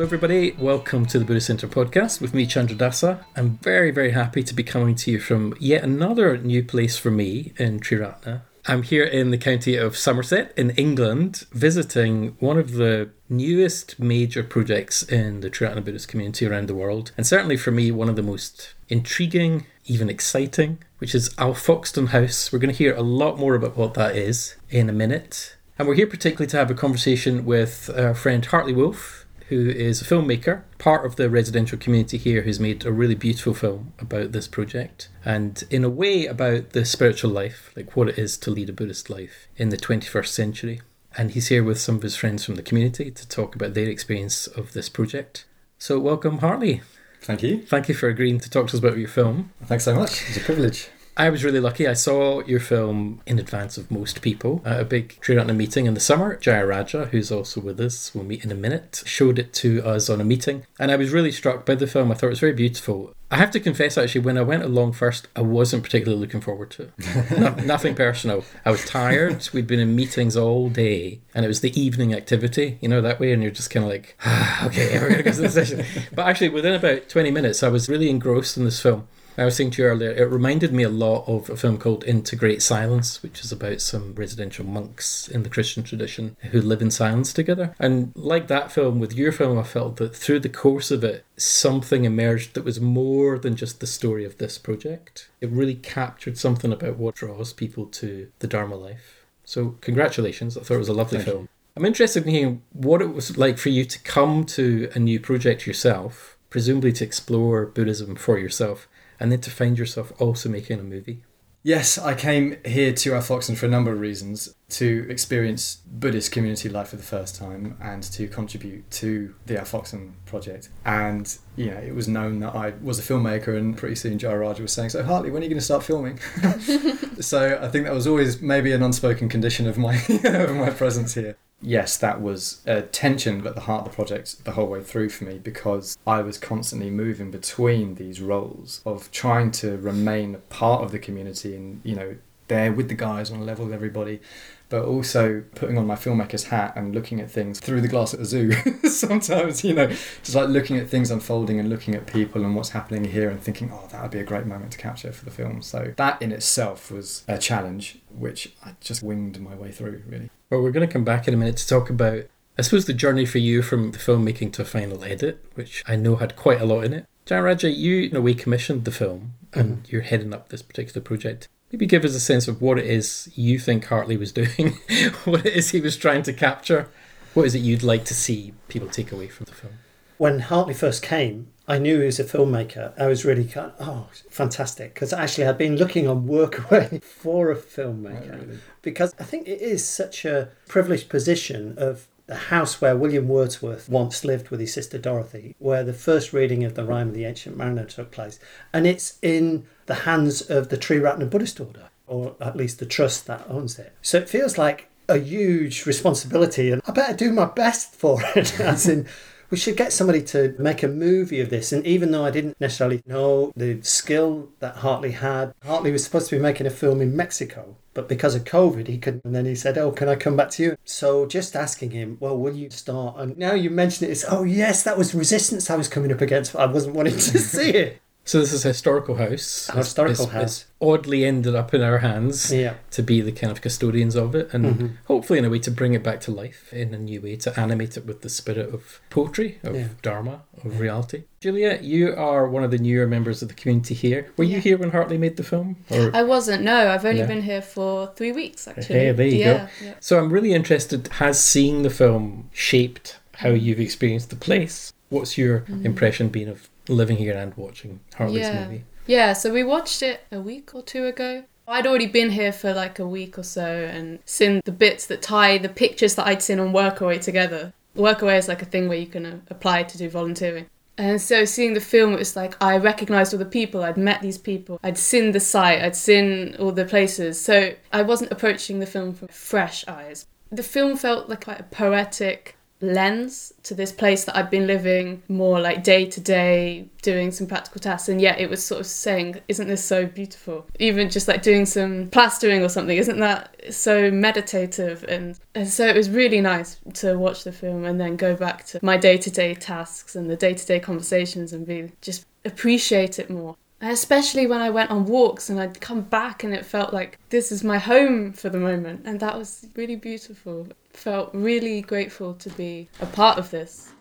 Hello, everybody. Welcome to the Buddhist Center podcast with me, Candradasa. I'm very, very happy to be coming to you from yet another new place for me in Triratna. I'm here in the county of Somerset in England, visiting one of the newest major projects in the Triratna Buddhist community around the world, and certainly for me, one of the most intriguing, even exciting, which is Alfoxton House. We're going to hear a lot more about what that is in a minute. And we're here particularly to have a conversation with our friend Hartley Woolf, who is a filmmaker, part of the residential community here, who's made a really beautiful film about this project and, in a way, about the spiritual life, like what it is to lead a Buddhist life in the 21st century. And he's here with some of his friends from the community to talk about their experience of this project. So, welcome, Hartley. Thank you. Thank you for agreeing to talk to us about your film. Thanks so much. It's a privilege. I was really lucky. I saw your film in advance of most people at a big Triratna meeting in the summer. Jayaraja, who's also with us, we'll meet in a minute, showed it to us on a meeting. And I was really struck by the film. I thought it was very beautiful. I have to confess, actually, when I went along first, I wasn't particularly looking forward to it. no, nothing personal. I was tired. We'd been in meetings all day, and it was the evening activity, you know, that way, and you're just kind of like, ah, okay, we're going to go to the session. But actually, within about 20 minutes, I was really engrossed in this film. I was saying to you earlier, it reminded me a lot of a film called Into Great Silence, which is about some residential monks in the Christian tradition who live in silence together. And like that film, with your film, I felt that through the course of it, something emerged that was more than just the story of this project. It really captured something about what draws people to the Dharma life. So, congratulations. I thought it was a lovely Thank film. You. I'm interested in hearing what it was like for you to come to a new project yourself, presumably to explore Buddhism for yourself and then to find yourself also making a movie? Yes, I came here to Alfoxton for a number of reasons to experience Buddhist community life for the first time and to contribute to the Alfoxton project. And, you know, it was known that I was a filmmaker, and pretty soon Jayaraja was saying, So, Hartley, when are you going to start filming? so I think that was always maybe an unspoken condition of my, of my presence here yes, that was a tension at the heart of the project the whole way through for me because I was constantly moving between these roles of trying to remain part of the community and, you know, there with the guys on a level with everybody, but also putting on my filmmaker's hat and looking at things through the glass at the zoo. Sometimes, you know, just like looking at things unfolding and looking at people and what's happening here and thinking, oh, that would be a great moment to capture for the film. So that in itself was a challenge, which I just winged my way through, really. Well, we're going to come back in a minute to talk about, I suppose, the journey for you from the filmmaking to a final edit, which I know had quite a lot in it. Jayaraja, you in a way commissioned the film and mm-hmm. you're heading up this particular project. Maybe give us a sense of what it is you think Hartley was doing, what it is he was trying to capture. What is it you'd like to see people take away from the film? When Hartley first came, I knew he was a filmmaker. I was really kind of, oh, fantastic. Because actually, I'd been looking on Workaway for a filmmaker. Really. Because I think it is such a privileged position of the house where William Wordsworth once lived with his sister Dorothy, where the first reading of the Rime of the Ancient Mariner took place. And it's in the hands of the Triratna Buddhist Order, or at least the trust that owns it. So it feels like a huge responsibility, and I better do my best for it, as in we should get somebody to make a movie of this. And even though I didn't necessarily know the skill that Hartley had, Hartley was supposed to be making a film in Mexico. But because of COVID, he couldn't. And then he said, Oh, can I come back to you? So just asking him, Well, will you start? And now you mention it, it's, Oh, yes, that was resistance I was coming up against. I wasn't wanting to see it. So this is a historical house. A historical it's, house. It's oddly ended up in our hands yeah. to be the kind of custodians of it and mm-hmm. hopefully in a way to bring it back to life in a new way, to animate it with the spirit of poetry, of yeah. Dharma, of yeah. reality. Julia, you are one of the newer members of the community here. Were you here when Hartley made the film? Or? I wasn't, no. I've only been here for three weeks actually. Hey, there you go. So I'm really interested, has seeing the film shaped how mm. you've experienced the place? What's your mm. impression been of living here and watching Hartley's yeah. movie. Yeah, so we watched it a week or two ago. I'd already been here for like a week or so and seen the bits that tie the pictures that I'd seen on Workaway together. Workaway is like a thing where you can uh, apply to do volunteering. And so seeing the film, it was like I recognised all the people, I'd met these people, I'd seen the site, I'd seen all the places. So I wasn't approaching the film from fresh eyes. The film felt like quite a poetic lens to this place that I've been living more like day to day, doing some practical tasks. And yet it was sort of saying, Isn't this so beautiful? Even just like doing some plastering or something, isn't that so meditative? And, and so it was really nice to watch the film and then go back to my day to day tasks and the day to day conversations and be just appreciate it more. Especially when I went on walks and I'd come back and it felt like this is my home for the moment. And that was really beautiful. Felt really grateful to be a part of this.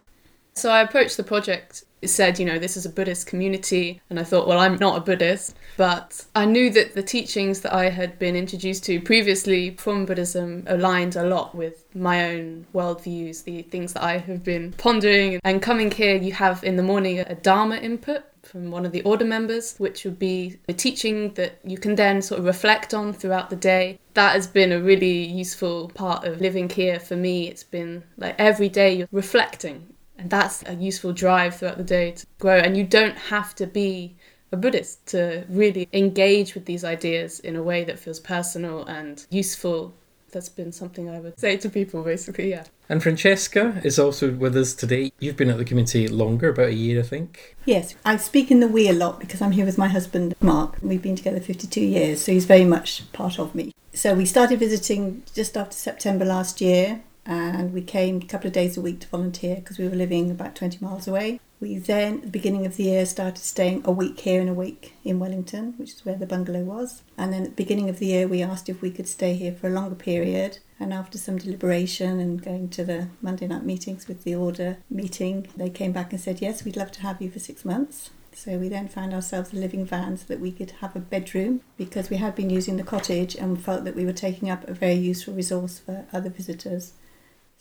So I approached the project. It said, you know, this is a Buddhist community. And I thought, well, I'm not a Buddhist. But I knew that the teachings that I had been introduced to previously from Buddhism aligned a lot with my own worldviews, the things that I have been pondering. And coming here, you have in the morning a Dharma input from one of the order members, which would be a teaching that you can then sort of reflect on throughout the day. That has been a really useful part of living here for me. It's been like every day you're reflecting, and that's a useful drive throughout the day to grow. And you don't have to be a Buddhist to really engage with these ideas in a way that feels personal and useful that's been something I would say to people basically, yeah. And Francesca is also with us today. You've been at the community longer, about a year, I think. Yes, I speak in the we a lot because I'm here with my husband, Mark. We've been together 52 years, so he's very much part of me. So we started visiting just after September last year, and we came a couple of days a week to volunteer because we were living about 20 miles away. We then, at the beginning of the year, started staying a week here and a week in Wellington, which is where the bungalow was. And then at the beginning of the year, we asked if we could stay here for a longer period. And after some deliberation and going to the Monday night meetings with the order meeting, they came back and said, Yes, we'd love to have you for six months. So we then found ourselves a living van so that we could have a bedroom because we had been using the cottage and felt that we were taking up a very useful resource for other visitors.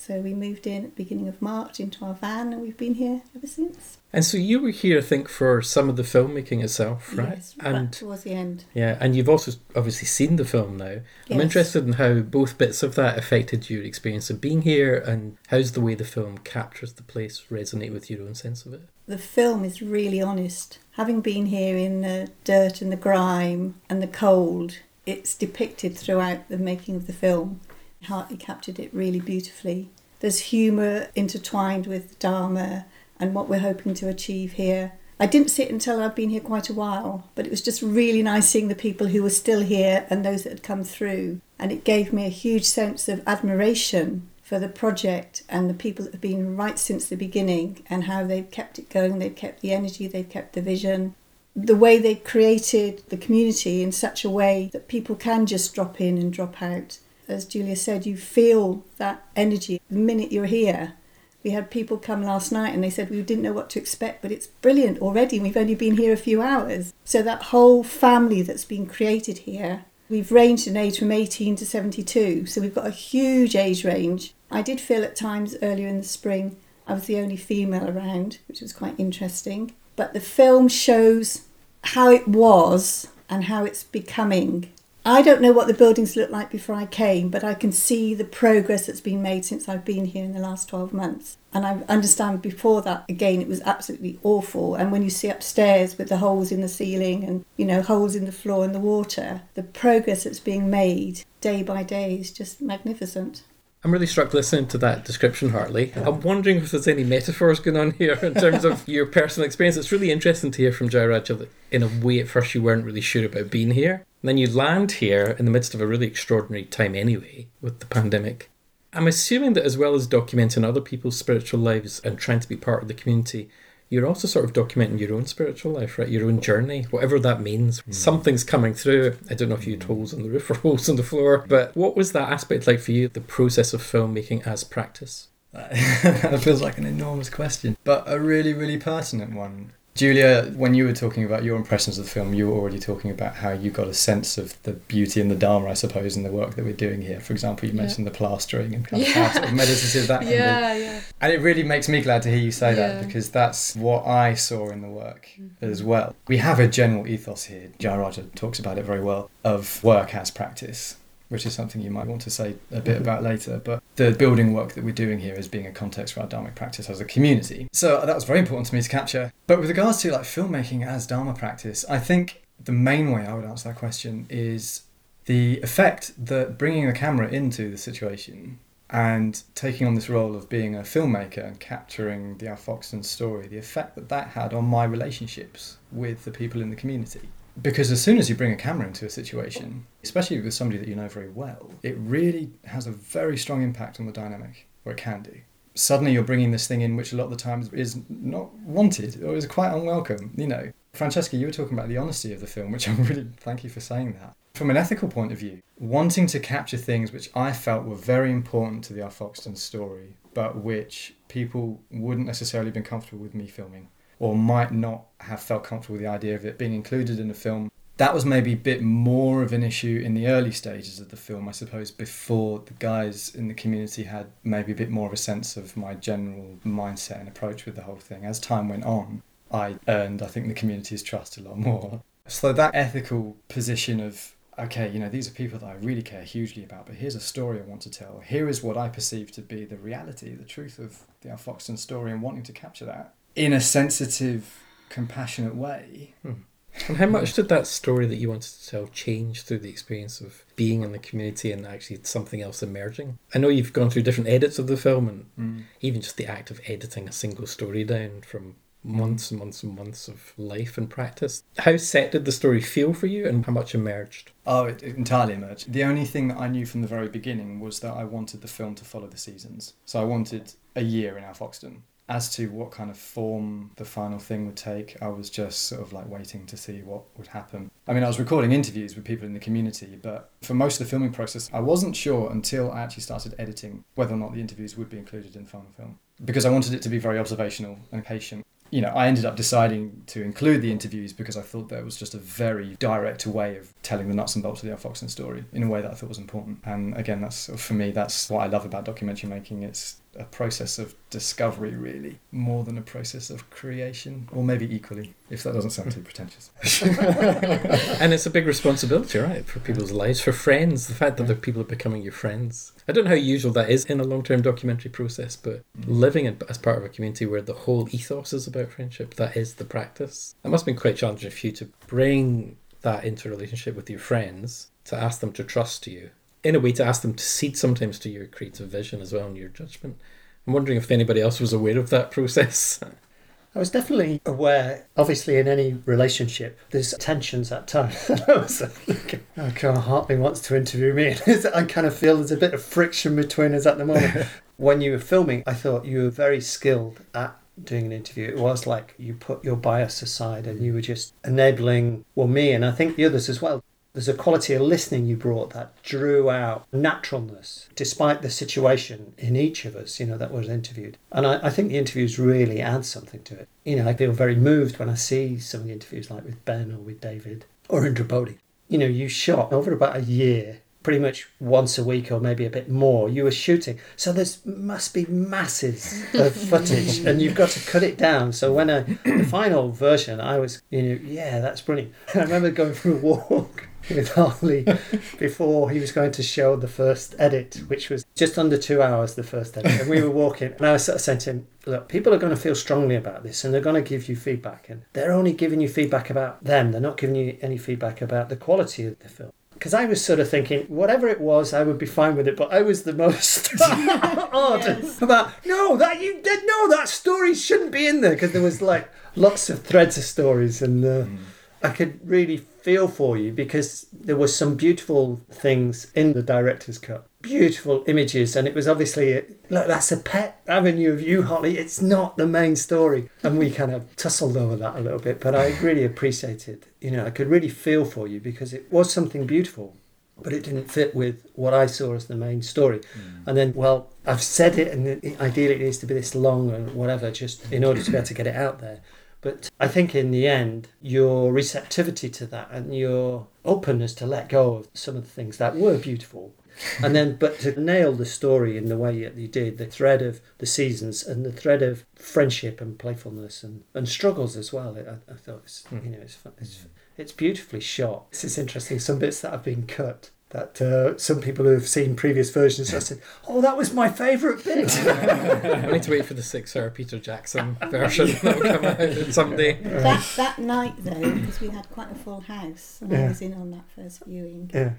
So we moved in at the beginning of March into our van and we've been here ever since. And so you were here, I think, for some of the filmmaking itself, right? Yes, and towards the end. yeah, and you've also obviously seen the film now. I'm interested in how both bits of that affected your experience of being here, and how's the way the film captures the place resonate with your own sense of it. The film is really honest. Having been here in the dirt and the grime and the cold, it's depicted throughout the making of the film. Hartley captured it really beautifully. There's humour intertwined with Dharma and what we're hoping to achieve here. I didn't see it until I'd been here quite a while, but it was just really nice seeing the people who were still here and those that had come through. And it gave me a huge sense of admiration for the project and the people that have been right since the beginning and how they've kept it going, they've kept the energy, they've kept the vision. The way they created the community in such a way that people can just drop in and drop out. As Julia said, you feel that energy the minute you're here. We had people come last night and they said we didn't know what to expect, but it's brilliant already. We've only been here a few hours. So that whole family that's been created here, we've ranged in age from 18 to 72. So we've got a huge age range. I did feel at times earlier in the spring I was the only female around, which was quite interesting. But the film shows how it was and how it's becoming. I don't know what the buildings looked like before I came, but I can see the progress that's been made since I've been here in the last 12 months. And I understand before that, again, it was absolutely awful. And when you see upstairs with the holes in the ceiling and, you know, holes in the floor and the water, the progress that's being made day by day is just magnificent. I'm really struck listening to that description, Hartley. I'm wondering if there's any metaphors going on here in terms of your personal experience. It's really interesting to hear from that in a way at first you weren't really sure about being here. And then you land here in the midst of a really extraordinary time anyway, with the pandemic. I'm assuming that as well as documenting other people's spiritual lives and trying to be part of the community, you're also sort of documenting your own spiritual life, right? Your own journey, whatever that means. Hmm. Something's coming through. I don't know if you had hmm. holes in the roof or holes in the floor, but what was that aspect like for you, the process of filmmaking as practice? that feels like an enormous question, but a really, really pertinent one. Julia, when you were talking about your impressions of the film, you were already talking about how you got a sense of the beauty and the Dharma, I suppose, in the work that we're doing here. For example, you Yeah. mentioned the plastering and kind of Yeah. how sort of meditative that. Yeah, yeah. And it really makes me glad to hear you say that because that's what I saw in the work Mm-hmm. as well. We have a general ethos here, Jayaraja talks about it very well, of work as practice, which is something you might want to say a bit Mhm. about later. But the building work that we're doing here is being a context for our Dharmic practice as a community. So that was very important to me to capture. But with regards to like filmmaking as Dharma practice, I think the main way I would answer that question is the effect that bringing the camera into the situation and taking on this role of being a filmmaker and capturing the Alfoxton story, the effect that that had on my relationships with the people in the community. Because as soon as you bring a camera into a situation, especially with somebody that you know very well, it really has a very strong impact on the dynamic, or it can do. Suddenly you're bringing this thing in which a lot of the times is not wanted or is quite unwelcome, you know. Francesca, you were talking about the honesty of the film, which I'm really thank you for saying that. From an ethical point of view, wanting to capture things which I felt were very important to the Alfoxton story, but which people wouldn't necessarily have been comfortable with me filming, or might not have felt comfortable with the idea of it being included in the film. That was maybe a bit more of an issue in the early stages of the film, I suppose, before the guys in the community had maybe a bit more of a sense of my general mindset and approach with the whole thing. As time went on, I earned, I think, the community's trust a lot more. So that ethical position of okay, you know, these are people that I really care hugely about, but here's a story I want to tell. Here is what I perceive to be the reality, the truth of the Alfoxton story, and wanting to capture that in a sensitive, compassionate way. Hmm. And how much did that story that you wanted to tell change through the experience of being in the community and actually something else emerging? I know you've gone through different edits of the film and Mm. even just the act of editing a single story down from months and months and months of life and practice. How set did the story feel for you and how much emerged? Oh, it, it entirely emerged. The only thing that I knew from the very beginning was that I wanted the film to follow the seasons. So I wanted a year in Alfoxton. As to what kind of form the final thing would take, I was just sort of like waiting to see what would happen. I mean, I was recording interviews with people in the community, but for most of the filming process, I wasn't sure until I actually started editing whether or not the interviews would be included in the final film. Because I wanted it to be very observational and patient you know, I ended up deciding to include the interviews because I thought that was just a very direct way of telling the nuts and bolts of the Al story in a way that I thought was important. And again, that's for me, that's what I love about documentary making. It's a process of discovery, really, more than a process of creation, or maybe equally, if that doesn't sound too pretentious. and it's a big responsibility, right, for people's lives, for friends. The fact that the people are becoming your friends. I don't know how usual that is in a long-term documentary process, but mm. living in, as part of a community where the whole ethos is about friendship, that is the practice. It must have been quite challenging for you to bring that into a relationship with your friends, to ask them to trust you, in a way to ask them to cede sometimes to your creative vision as well and your judgment. I'm wondering if anybody else was aware of that process. I was definitely aware, obviously, in any relationship, there's tensions at times. I was like, oh, God, Hartley wants to interview me. I kind of feel there's a bit of friction between us at the moment. when you were filming, I thought you were very skilled at doing an interview. It was like you put your bias aside and you were just enabling, well, me and I think the others as well. There's a quality of listening you brought that drew out naturalness, despite the situation in each of us, you know, that was interviewed. And I, I think the interviews really add something to it. You know, I feel very moved when I see some of the interviews, like with Ben or with David or Indra Bodhi. You know, you shot over about a year pretty much once a week or maybe a bit more you were shooting so there's must be masses of footage and you've got to cut it down so when I, the final version i was you know yeah that's brilliant i remember going for a walk with Hartley before he was going to show the first edit, which was just under two hours, the first edit. And we were walking, and I was sort of saying to him, Look, people are going to feel strongly about this and they're going to give you feedback. And they're only giving you feedback about them, they're not giving you any feedback about the quality of the film. Because I was sort of thinking, whatever it was, I would be fine with it. But I was the most ardent Yes. about no, that you did no, that story shouldn't be in there because there was like lots of threads of stories, and uh, I could really feel for you because there was some beautiful things in the director's cut, beautiful images, and it was obviously look that's a pet avenue of you, Holly. It's not the main story, and we kind of tussled over that a little bit, but I really appreciated. You know, I could really feel for you because it was something beautiful. But it didn't fit with what I saw as the main story. Mm. And then, well, I've said it, and ideally it needs to be this long and whatever, just in order to be able to get it out there. But I think in the end, your receptivity to that and your openness to let go of some of the things that were beautiful. And then, but to nail the story in the way that you did, the thread of the seasons and the thread of friendship and playfulness and, and struggles as well. I, I thought it's, hmm. you know, it's, it's, it's beautifully shot. This is interesting. Some bits that have been cut that uh, some people who have seen previous versions have said, oh, that was my favourite bit. I need to wait for the six hour Peter Jackson version that will come out someday. That that night though, because we had quite a full house, and Yeah. I was in on that first viewing. yeah.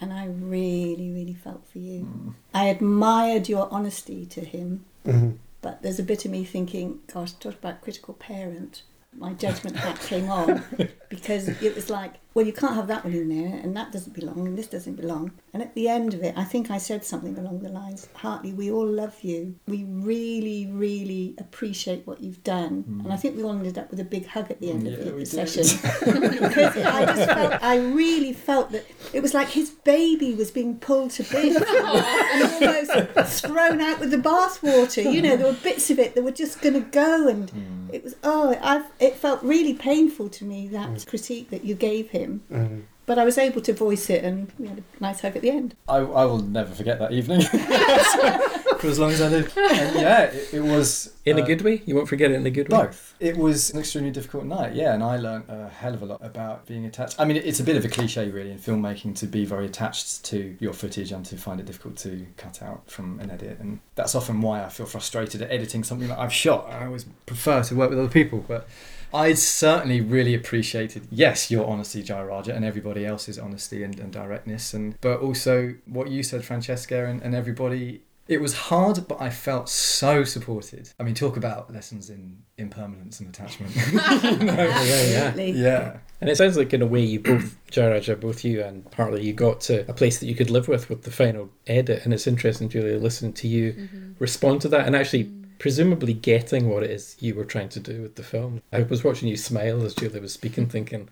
and I really, really felt for you. Mm. I admired your honesty to him, Mhm. but there's a bit of me thinking, gosh, talk about critical parent. My judgment hat came on because it was like, well, you can't have that one in there, and that doesn't belong, and this doesn't belong. And at the end of it, I think I said something along the lines, Hartley, we all love you. We really, really appreciate what you've done. Hmm. And I think we all ended up with a big hug at the end Yeah, of the, we the did. session. because I just felt, I really felt that it was like his baby was being pulled to bits and almost thrown out with the bathwater. You know, there were bits of it that were just going to go, and hmm. it was oh, I've, it felt really painful to me that hmm. critique that you gave him. Mhm. But I was able to voice it, and we had a nice hug at the end. I, I will never forget that evening for as long as I live. And yeah, it, it was In a uh, good way? You won't forget it in a good way? Both. It was an extremely difficult night, yeah, and I learned a hell of a lot about being attached. I mean, it's a bit of a cliche, really, in filmmaking to be very attached to your footage and to find it difficult to cut out from an edit. And that's often why I feel frustrated at editing something that I've shot. I always prefer to work with other people, but I certainly really appreciated, yes, your honesty, Jayaraja, and everybody else's honesty and, and directness, and but also what you said, Francesca, and, and everybody. It was hard, but I felt so supported. I mean, talk about lessons in impermanence and attachment. Absolutely. yeah. And it sounds like, in a way, you both, Jayaraja, both you and Hartley, you got to a place that you could live with with the final edit. And it's interesting, Julia, listening to you mm-hmm. respond to that and actually presumably getting what it is you were trying to do with the film. I was watching you smile as Julia was speaking, thinking,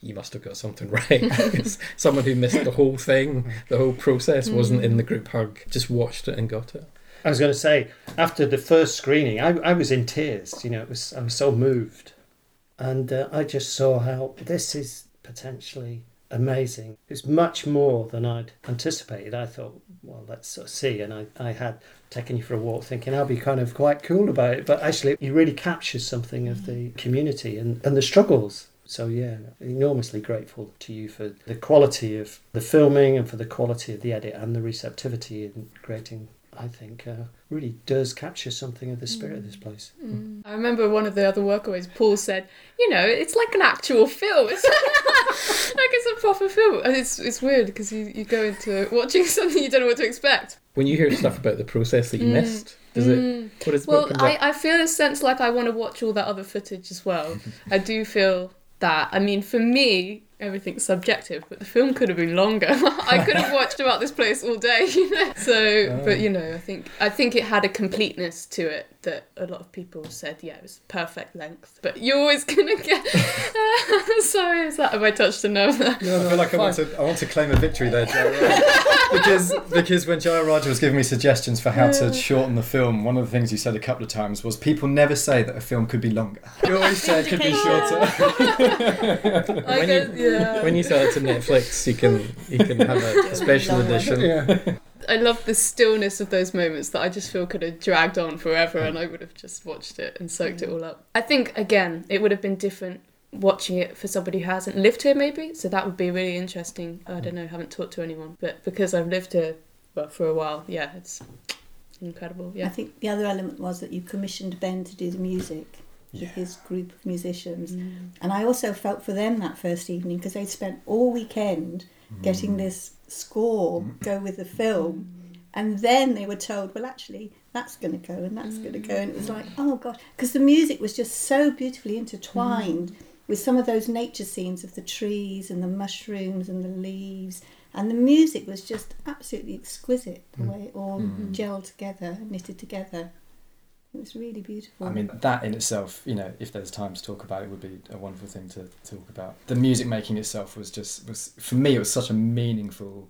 you must have got something right. Someone who missed the whole thing, the whole process, wasn't in the group hug, just watched it and got it. I was going to say, after the first screening, I, I was in tears. You know, it was I was so moved, and uh, I just saw how this is potentially amazing. It's much more than I'd anticipated. I thought, well, let's sort of see, and I, I had taken you for a walk, thinking I'll be kind of quite cool about it. But actually, it really captures something of the mm. community and, and the struggles. So yeah, enormously grateful to you for the quality of the filming and for the quality of the edit and the receptivity in creating I think uh, really does capture something of the spirit of this mm. place. Mm. I remember one of the other workaways, Paul said, you know, it's like an actual film. It's like it's a proper film. And it's, it's weird because you, you go into watching something you don't know what to expect. When you hear stuff about the process that you mm. missed, does it? What is Well, what I. I feel a sense like I want to watch all that other footage as well. I do feel that. I mean, for me, everything's subjective, but the film could have been longer. I could have watched about this place all day, you know. So, oh. but you know, I think I think it had a completeness to it that a lot of people said, yeah, it was perfect length. But you're always gonna get. Sorry, is that have I touched a nerve there? I feel like I want to I want to claim a victory there, Joe. because because when Jayaraja was giving me suggestions for how to shorten the film, one of the things you said a couple of times was people never say that a film could be longer. You always say it could be shorter. When guess, yeah. when you sell it to Netflix, you can you can have a, a special edition. yeah. I love the stillness of those moments that I just feel could have dragged on forever and I would have just watched it and soaked it all up. I think, again, it would have been different watching it for somebody who hasn't lived here, maybe. So that would be really interesting. I don't know, haven't talked to anyone. But because I've lived here well, for a while, yeah, it's incredible. Yeah. I think the other element was that you commissioned Ben to do the music Yeah. with his group of musicians. Mm. And I also felt for them that first evening because they'd spent all weekend mm. getting this score mm. go with the film. And then they were told, well, actually, that's going to go and that's going to go. And it was like, oh, God. Because the music was just so beautifully intertwined with some of those nature scenes of the trees and the mushrooms and the leaves. And the music was just absolutely exquisite, the mm. way it all mm-hmm. gelled together, knitted together. It was really beautiful. I mean, that in itself, you know, if there's time to talk about it, would be a wonderful thing to talk about. The music making itself was just was for me, it was such a meaningful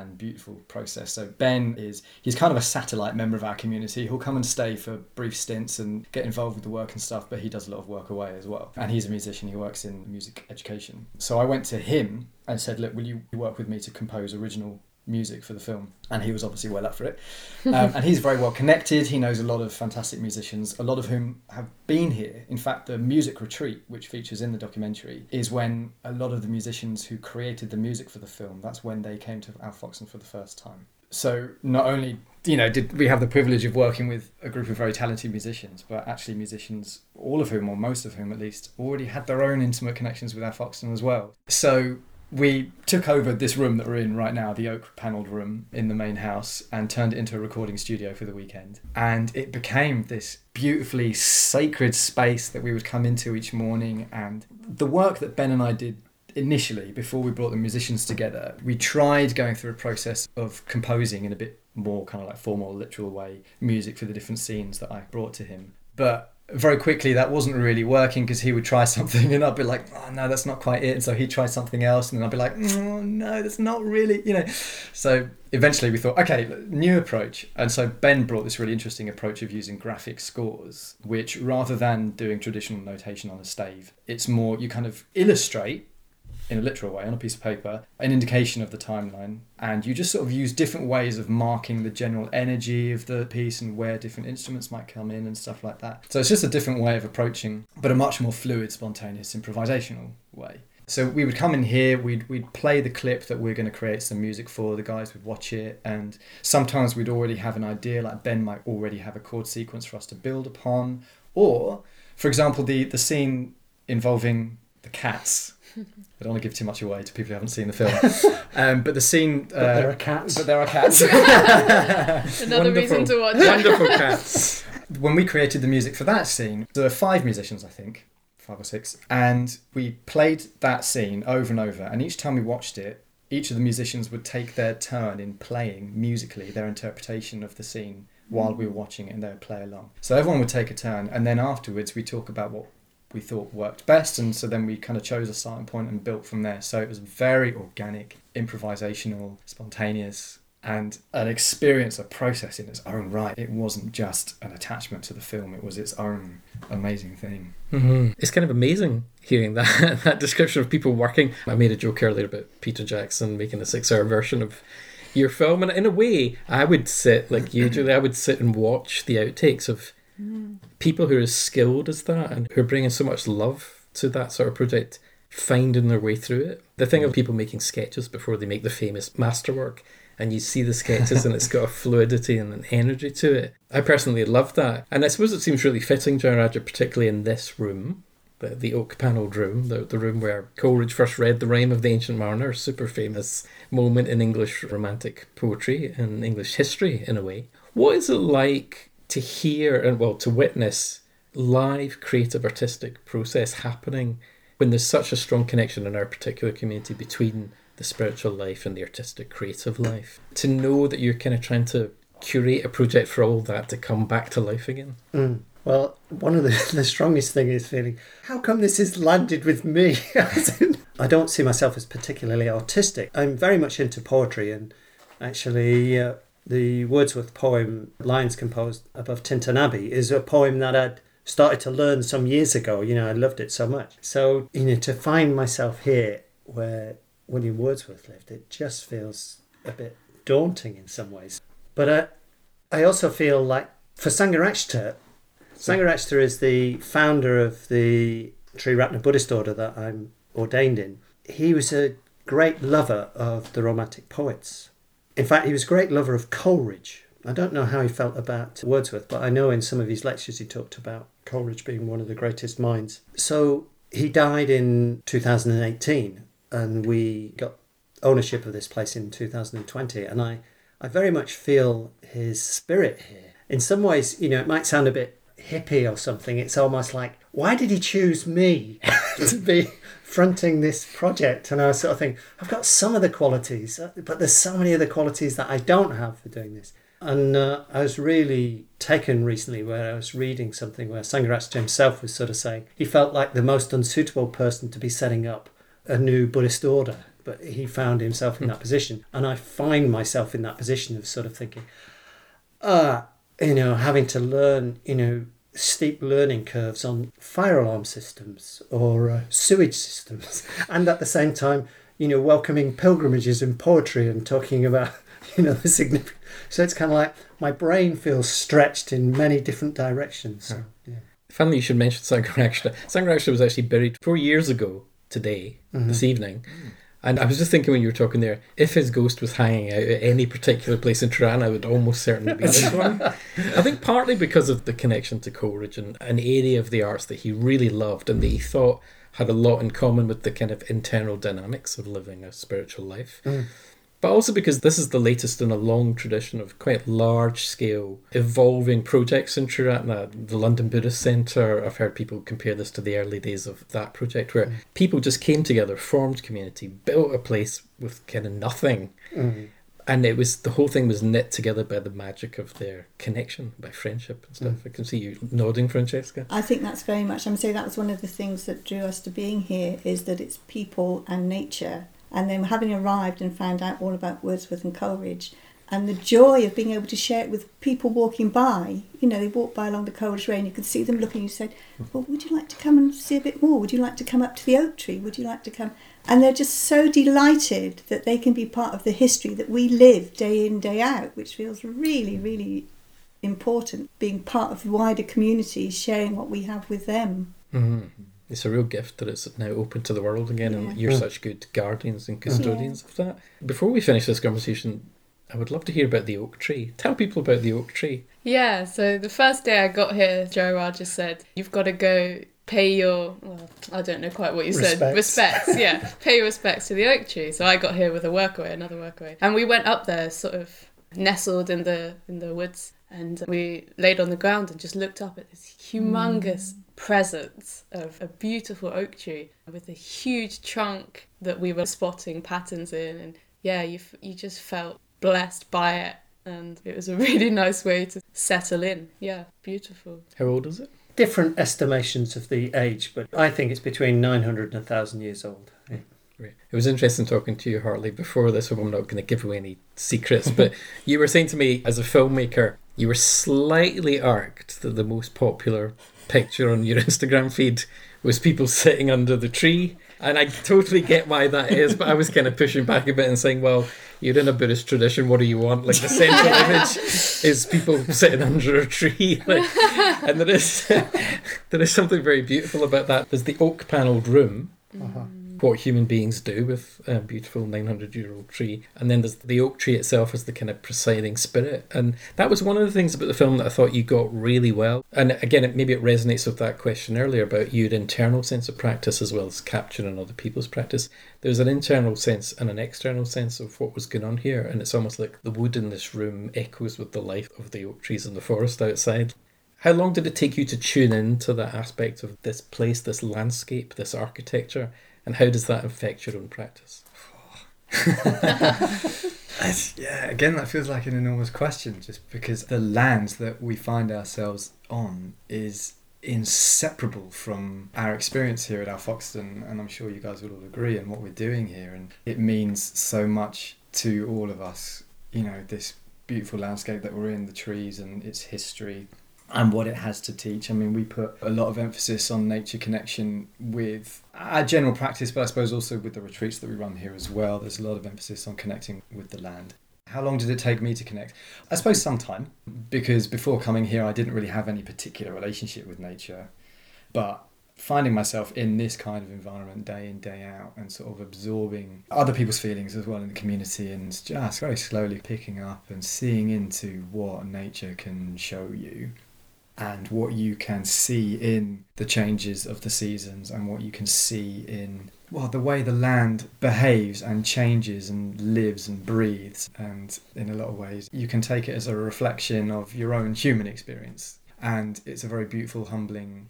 and beautiful process. So Ben is he's kind of a satellite member of our community. He'll come and stay for brief stints and get involved with the work and stuff, but he does a lot of work away as well. And he's a musician. He works in music education. So I went to him and said, "Look, will you work with me to compose original music for the film?" And he was obviously well up for it. Um, and he's very well connected. He knows a lot of fantastic musicians, a lot of whom have been here. In fact, the music retreat, which features in the documentary, is when a lot of the musicians who created the music for the film, that's when they came to Alfoxton for the first time. So not only you know did we have the privilege of working with a group of very talented musicians, but actually musicians, all of whom or most of whom at least, already had their own intimate connections with Alfoxton as well. So we took over this room that we're in right now, the oak panelled room in the main house, and turned it into a recording studio for the weekend. And it became this beautifully sacred space that we would come into each morning. And the work that Ben and I did initially, before we brought the musicians together, we tried going through a process of composing in a bit more kind of like formal, literal way music for the different scenes that I brought to him. But very quickly that wasn't really working because he would try something and I'd be like, oh no, that's not quite it. And so he'd try something else and then I'd be like, oh no, that's not really, you know. So eventually we thought, okay, new approach. And so Ben brought this really interesting approach of using graphic scores, which rather than doing traditional notation on a stave, it's more you kind of illustrate in a literal way on a piece of paper an indication of the timeline. And you just sort of use different ways of marking the general energy of the piece and where different instruments might come in and stuff like that. So it's just a different way of approaching but a much more fluid spontaneous improvisational way. So we would come in here we'd, we'd play the clip that we're going to create some music for the guys would watch it and sometimes we'd already have an idea like ben might already have a chord sequence for us to build upon. Or for example the the scene involving the cats I don't want to give too much away to people who haven't seen the film. um, but the scene. Uh, But there are cats. But there are cats. Another reason to watch. Wonderful cats. when we created the music for that scene, there were five musicians, I think, five or six, and we played that scene over and over. And each time we watched it, each of the musicians would take their turn in playing musically their interpretation of the scene while we were watching it, and they would play along. So everyone would take a turn, and then afterwards we talk about what we thought worked best, and so then we kind of chose a starting point and built from there. So it was very organic, improvisational, spontaneous, and an experience, a process in its own right. It wasn't just an attachment to the film; it was its own amazing thing. hmm It's kind of amazing hearing that that description of people working. I made a joke earlier about Peter Jackson making a six-hour version of your film, and in a way, I would sit like you, Julie. I would sit and watch the outtakes of people who are as skilled as that and who are bringing so much love to that sort of project, finding their way through it. The thing of people making sketches before they make the famous masterwork. And you see the sketches, and it's got a fluidity and an energy to it. I personally love that, and I suppose it seems really fitting, Jayaraja, particularly in this room, the, the oak panelled room, the, the room where Coleridge first read The Rime of the Ancient Mariner, super famous moment in English romantic poetry and English history, in a way. What is it like to hear and, well, to witness live creative artistic process happening when there's such a strong connection in our particular community between the spiritual life and the artistic creative life? To know that you're kind of trying to curate a project for all that to come back to life again. Mm. Well, one of the, the strongest thing is feeling, how come this has landed with me? I don't see myself as particularly artistic. I'm very much into poetry, and actually, uh, the Wordsworth poem, Lines Composed Above Tintern Abbey, is a poem that I'd started to learn some years ago. You know, I loved it so much. So, you know, to find myself here where William Wordsworth lived, it just feels a bit daunting in some ways. But I, I also feel like for Sangharakshita, Sangharakshita is the founder of the Triratna Buddhist order that I'm ordained in. He was a great lover of the Romantic poets. In fact, he was a great lover of Coleridge. I don't know how he felt about Wordsworth, but I know in some of his lectures he talked about Coleridge being one of the greatest minds. So he died in 2018, and we got ownership of this place in 2020. And I, I very much feel his spirit here. In some ways, you know, it might sound a bit hippie or something. It's almost like, why did he choose me to be fronting this project? And I sort of think, I've got some of the qualities, uh, but there's so many of the qualities that I don't have for doing this. And uh, I was really taken recently where I was reading something where Sangharakshita himself was sort of saying he felt like the most unsuitable person to be setting up a new Buddhist order, but he found himself in that position. And I find myself in that position of sort of thinking, uh, you know, having to learn, you know, steep learning curves on fire alarm systems or uh, sewage systems, and at the same time, you know, welcoming pilgrimages and poetry and talking about, you know, the significant. So it's kind of like my brain feels stretched in many different directions. So, yeah. Funny you should mention Sangharakshita. Sangharakshita was actually buried four years ago today, Mm-hmm. this evening. And I was just thinking when you were talking there, if his ghost was hanging out at any particular place in Triratna, it would almost certainly be this one. I think partly because of the connection to Coleridge and an area of the arts that he really loved and that he thought had a lot in common with the kind of internal dynamics of living a spiritual life. Mm. But also because this is the latest in a long tradition of quite large scale evolving projects in Triratna. The London Buddhist Centre, I've heard people compare this to the early days of that project where mm. people just came together, formed community, built a place with kind of nothing. Mm-hmm. And it was the whole thing was knit together by the magic of their connection, by friendship and stuff. Mm. I can see you nodding, Francesca. I think that's very much. I'm saying that was one of the things that drew us to being here is that it's people and nature, and then having arrived and found out all about Wordsworth and Coleridge, and the joy of being able to share it with people walking by. You know, they walked by along the Coleridge Way, and you could see them looking. You said, "Well, would you like to come and see a bit more? Would you like to come up to the oak tree? Would you like to come?" And they're just so delighted that they can be part of the history that we live day in day out, which feels really, really important. Being part of wider communities, sharing what we have with them. Mm. It's a real gift that it's now open to the world again, Yeah. and you're mm. such good guardians and custodians of that. Before we finish this conversation, I would love to hear about the oak tree. Tell people about the oak tree. Yeah, so the first day I got here, Joe Raj just said, You've got to go pay your, well, I don't know quite what you said. Respects. Respects, yeah. pay your respects to the oak tree. So I got here with a workaway, another workaway. And we went up there, sort of nestled in the in the woods, and we laid on the ground and just looked up at this humongous hmm. presence of a beautiful oak tree with a huge trunk that we were spotting patterns in. And yeah, you, f- you just felt blessed by it and it was a really nice way to settle in. Yeah, beautiful. How old is it? Different estimations of the age, but I think it's between 900 and 1,000 years old. Yeah. Great. It was interesting talking to you, Hartley, before this. Hope I'm not going to give away any secrets, but you were saying to me, as a filmmaker, you were slightly irked that the most popular picture on your Instagram feed was people sitting under the tree. And I totally get why that is, but I was kind of pushing back a bit and saying, well, you're in a Buddhist tradition, what do you want? Like the central image is people sitting under a tree. Like, and there is there is something very beautiful about that. There's the oak panelled room, Uh-huh. What human beings do with a beautiful 900 year old tree. And then there's the oak tree itself as the kind of presiding spirit. And that was one of the things about the film that I thought you got really well. And again, it, maybe it resonates with that question earlier about your internal sense of practice as well as capturing other people's practice. There's an internal sense and an external sense of what was going on here. And it's almost like the wood in this room echoes with the life of the oak trees in the forest outside. How long did it take you to tune in to that aspect of this place, this landscape, this architecture? And how does that affect your own practice? Yeah, again, that feels like an enormous question just because the land that we find ourselves on is inseparable from our experience here at Alfoxton, and I'm sure you guys will all agree in what we're doing here, and it means so much to all of us. You know, this beautiful landscape that we're in, the trees and its history, and what it has to teach. I mean, we put a lot of emphasis on nature connection with our general practice, but I suppose also with the retreats that we run here as well. There's a lot of emphasis on connecting with the land. How long did it take me to connect? I suppose some time, because before coming here, I didn't really have any particular relationship with nature. But finding myself in this kind of environment day in, day out, and sort of absorbing other people's feelings as well in the community, and just very slowly picking up and seeing into what nature can show you and what you can see in the changes of the seasons and what you can see in well the way the land behaves and changes and lives and breathes and in a lot of ways you can take it as a reflection of your own human experience. And it's a very beautiful humbling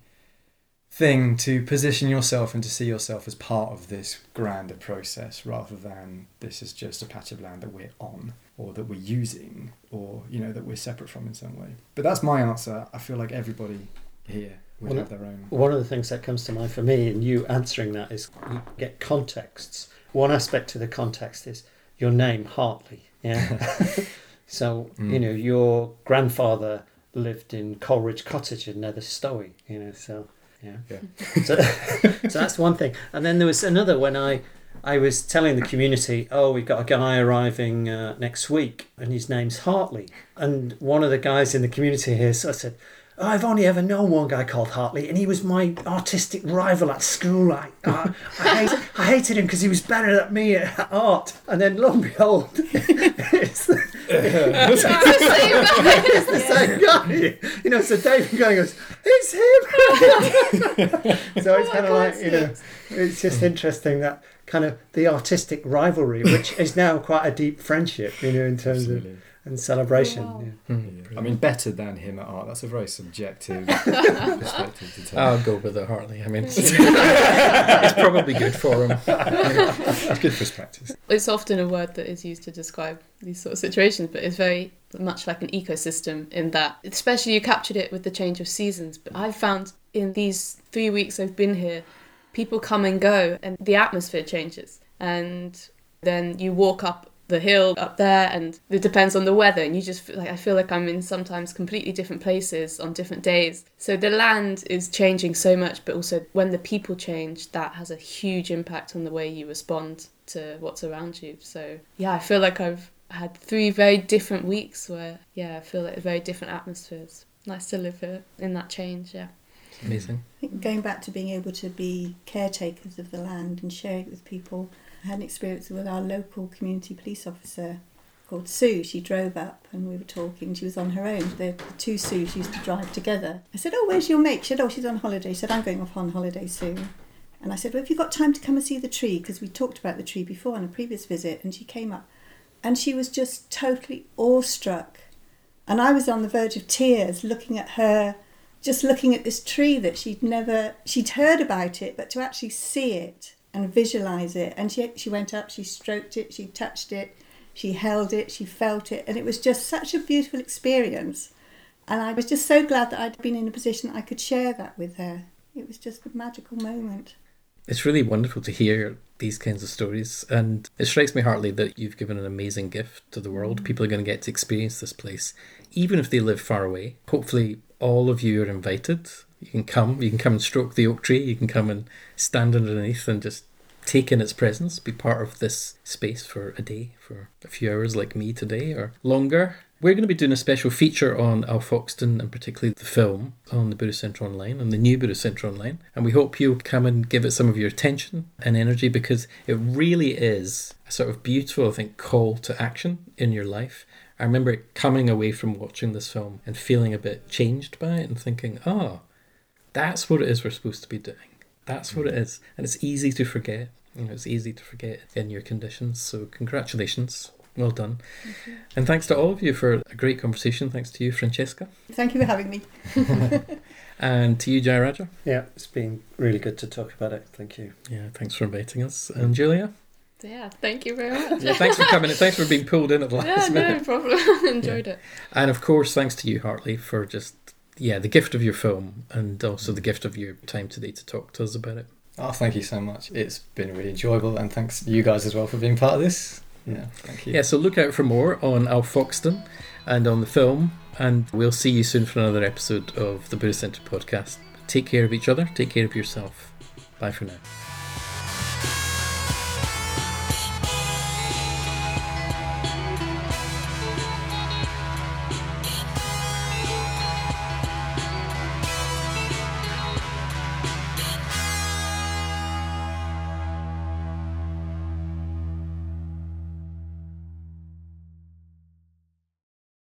thing to position yourself and to see yourself as part of this grander process rather than this is just a patch of land that we're on or that we're using or you know that we're separate from in some way but that's my answer i feel like everybody here would have their own One of the things that comes to mind for me in you answering that is you get contexts. One aspect to the context is your name, Hartley. Yeah. so, you Mm. know, your grandfather lived in Coleridge Cottage in Nether Stowey, you know, so yeah. Yeah. So, so that's one thing. And then there was another when I I was telling the community, oh, we've got a guy arriving uh, next week and his name's Hartley. And one of the guys in the community here so I said, oh, I've only ever known one guy called Hartley, and he was my artistic rival at school. I, I, I, hated, I hated him because he was better than me at art. And then lo and behold, it's, it's the same guy. You know, so David going goes, it's him. so it's Oh, kind of like you know, it's just interesting that kind of the artistic rivalry, which is now quite a deep friendship, you know, in terms of and celebration. Oh, wow. yeah. Hmm. Yeah. I mean, better than him at art. That's a very subjective perspective to take. I'll go with the Hartley. I mean, it's, it's probably good for him. It's good for his practice. It's often a word that is used to describe these sort of situations, but it's very much like an ecosystem in that, especially you captured it with the change of seasons. But I've found in these three weeks I've been here, people come and go and the atmosphere changes. And then you walk up the hill up there and it depends on the weather and you just feel like I feel like I'm in sometimes completely different places on different days. So the land is changing so much but also when the people change that has a huge impact on the way you respond to what's around you. So yeah, I feel like I've had three very different weeks where yeah, I feel like very different atmospheres. Nice to live here in that change, yeah. Amazing. I think going back to being able to be caretakers of the land and sharing it with people, I had an experience with our local community police officer called Sue. She drove up and we were talking. She was on her own. The, the two Sues used to drive together. I said, Oh, where's your mate? She said, Oh, she's on holiday. She said, I'm going off on holiday soon. And I said, Well, have you got time to come and see the tree? Because we talked about the tree before on a previous visit. And she came up and she was just totally awestruck. And I was on the verge of tears looking at her just looking at this tree that she'd never she'd heard about it but to actually see it and visualize it. And she she went up she stroked it she touched it she held it she felt it. And it was just such a beautiful experience. And I was just so glad that I'd been in a position I could share that with her. It was just a magical moment. It's really wonderful to hear these kinds of stories, and it strikes me, Hartley that you've given an amazing gift to the world. Mm. People are going to get to experience this place, even if they live far away. Hopefully, all of you are invited. You can come, you can come and stroke the oak tree, you can come and stand underneath and just take in its presence, be part of this space for a day, for a few hours like me today or longer. We're going to be doing a special feature on Alfoxton and particularly the film on the Buddhist Centre Online, on the new Buddhist Centre Online. And we hope you'll come and give it some of your attention and energy because it really is a sort of beautiful, I think, call to action in your life. I remember coming away from watching this film and feeling a bit changed by it and thinking, oh, that's what it is we're supposed to be doing. That's what it mm. is. And it's easy to forget. You know, it's easy to forget in your conditions. So congratulations. Well done. And thanks to all of you for a great conversation. Thanks to you, Francesca. thank you for having me And to you, Jayaraja. Yeah, it's been really good to talk about it. Thank you. Yeah, thanks for inviting us. And Julia. So, yeah, thank you very much. Yeah, thanks for coming. And thanks for being pulled in at the last Yeah, last no minute. problem. Enjoyed it. And of course, thanks to you, Hartley, for just yeah the gift of your film and also the gift of your time today to talk to us about it. Oh, thank you so much. It's been really enjoyable, and thanks you guys as well for being part of this. Yeah, thank you. Yeah, so look out for more on Alfoxton and on the film, and we'll see you soon for another episode of the Buddhist Centre podcast. Take care of each other, take care of yourself. Bye for now.